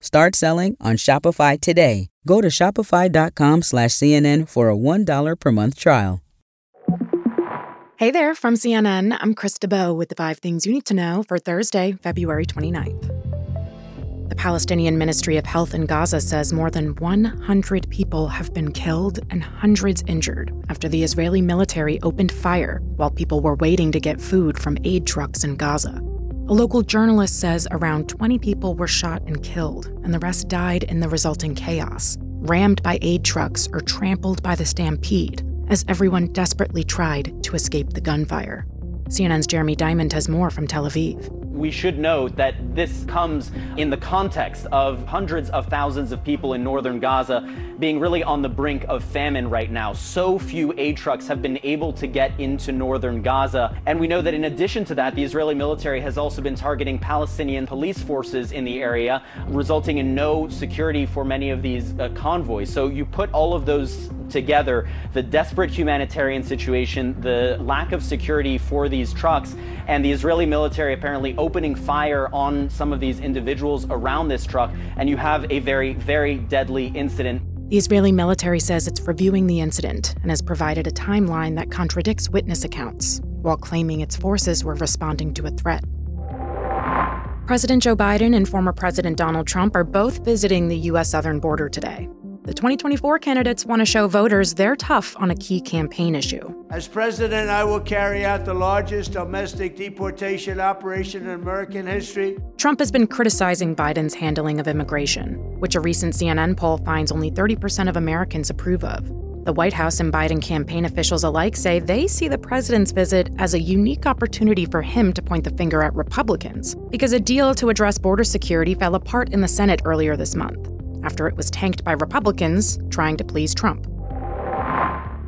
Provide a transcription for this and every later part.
Start selling on Shopify today. Go to shopify.com slash CNN for a $1 per month trial. Hey there from CNN. I'm Chris DeBow with the five things you need to know for Thursday, February 29th. The Palestinian Ministry of Health in Gaza says more than 100 people have been killed and hundreds injured after the Israeli military opened fire while people were waiting to get food from aid trucks in Gaza. A local journalist says around 20 people were shot and killed, and the rest died in the resulting chaos, rammed by aid trucks or trampled by the stampede, as everyone desperately tried to escape the gunfire. CNN's Jeremy Diamond has more from Tel Aviv we should note that this comes in the context of hundreds of thousands of people in northern Gaza being really on the brink of famine right now. So few aid trucks have been able to get into northern Gaza. And we know that in addition to that, the Israeli military has also been targeting Palestinian police forces in the area, resulting in no security for many of these uh, convoys. So you put all of those together the desperate humanitarian situation, the lack of security for these trucks, and the Israeli military apparently opening fire on some of these individuals around this truck, and you have a very, very deadly incident. The Israeli military says it's reviewing the incident and has provided a timeline that contradicts witness accounts, while claiming its forces were responding to a threat. President Joe Biden and former President Donald Trump are both visiting the U.S. southern border today. The 2024 candidates want to show voters they're tough on a key campaign issue. As president, I will carry out the largest domestic deportation operation in American history. Trump has been criticizing Biden's handling of immigration, which a recent CNN poll finds only 30% of Americans approve of. The White House and Biden campaign officials alike say they see the president's visit as a unique opportunity for him to point the finger at Republicans, because a deal to address border security fell apart in the Senate earlier this month after it was tanked by Republicans trying to please Trump.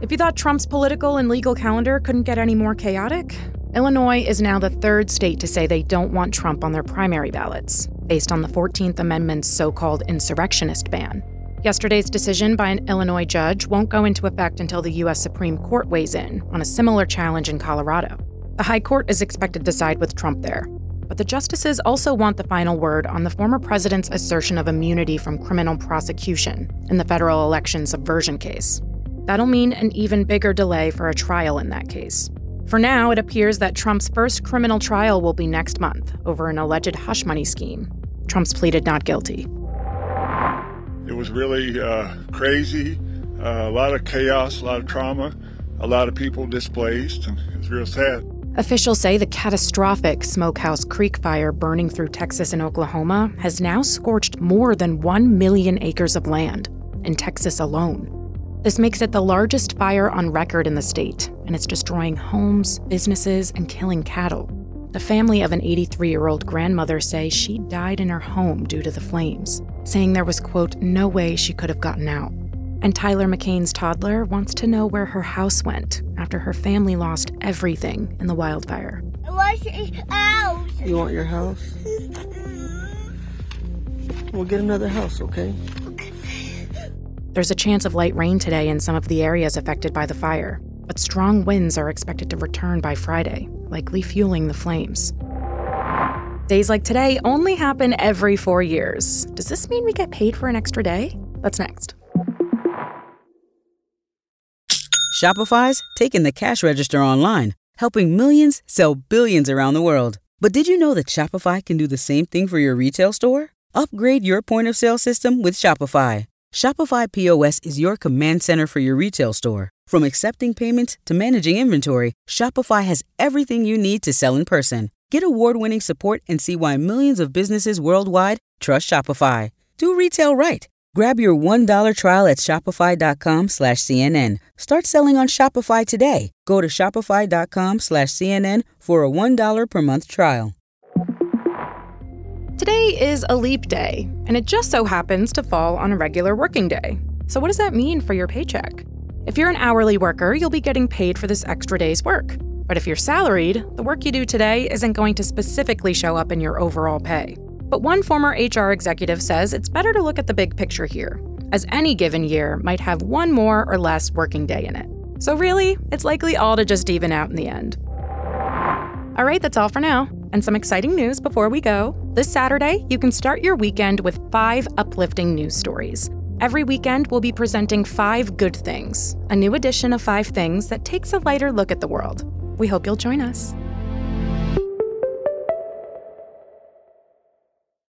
If you thought Trump's political and legal calendar couldn't get any more chaotic, Illinois is now the third state to say they don't want Trump on their primary ballots, based on the 14th Amendment's so called insurrectionist ban. Yesterday's decision by an Illinois judge won't go into effect until the U.S. Supreme Court weighs in on a similar challenge in Colorado. The High Court is expected to side with Trump there, but the justices also want the final word on the former president's assertion of immunity from criminal prosecution in the federal election subversion case. That'll mean an even bigger delay for a trial in that case. For now, it appears that Trump's first criminal trial will be next month over an alleged hush money scheme. Trump's pleaded not guilty. It was really uh, crazy, uh, a lot of chaos, a lot of trauma, a lot of people displaced, and it's real sad. Officials say the catastrophic Smokehouse Creek fire burning through Texas and Oklahoma has now scorched more than 1 million acres of land in Texas alone. This makes it the largest fire on record in the state, and it's destroying homes, businesses, and killing cattle. The family of an 83 year old grandmother say she died in her home due to the flames, saying there was, quote, no way she could have gotten out. And Tyler McCain's toddler wants to know where her house went after her family lost everything in the wildfire. I want house? You want your house? We'll get another house, okay? There's a chance of light rain today in some of the areas affected by the fire, but strong winds are expected to return by Friday, likely fueling the flames. Days like today only happen every four years. Does this mean we get paid for an extra day? That's next. Shopify's taking the cash register online, helping millions sell billions around the world. But did you know that Shopify can do the same thing for your retail store? Upgrade your point of sale system with Shopify. Shopify POS is your command center for your retail store. From accepting payments to managing inventory, Shopify has everything you need to sell in person. Get award winning support and see why millions of businesses worldwide trust Shopify. Do retail right Grab your $1 trial at shopify.com slash CNN. Start selling on Shopify today. Go to shopify.com slash CNN for a $1 per month trial. Today is a leap day, and it just so happens to fall on a regular working day. So, what does that mean for your paycheck? If you're an hourly worker, you'll be getting paid for this extra day's work. But if you're salaried, the work you do today isn't going to specifically show up in your overall pay. But one former HR executive says it's better to look at the big picture here, as any given year might have one more or less working day in it. So, really, it's likely all to just even out in the end. All right, that's all for now. And some exciting news before we go. This Saturday, you can start your weekend with five uplifting news stories. Every weekend, we'll be presenting Five Good Things, a new edition of Five Things that takes a lighter look at the world. We hope you'll join us.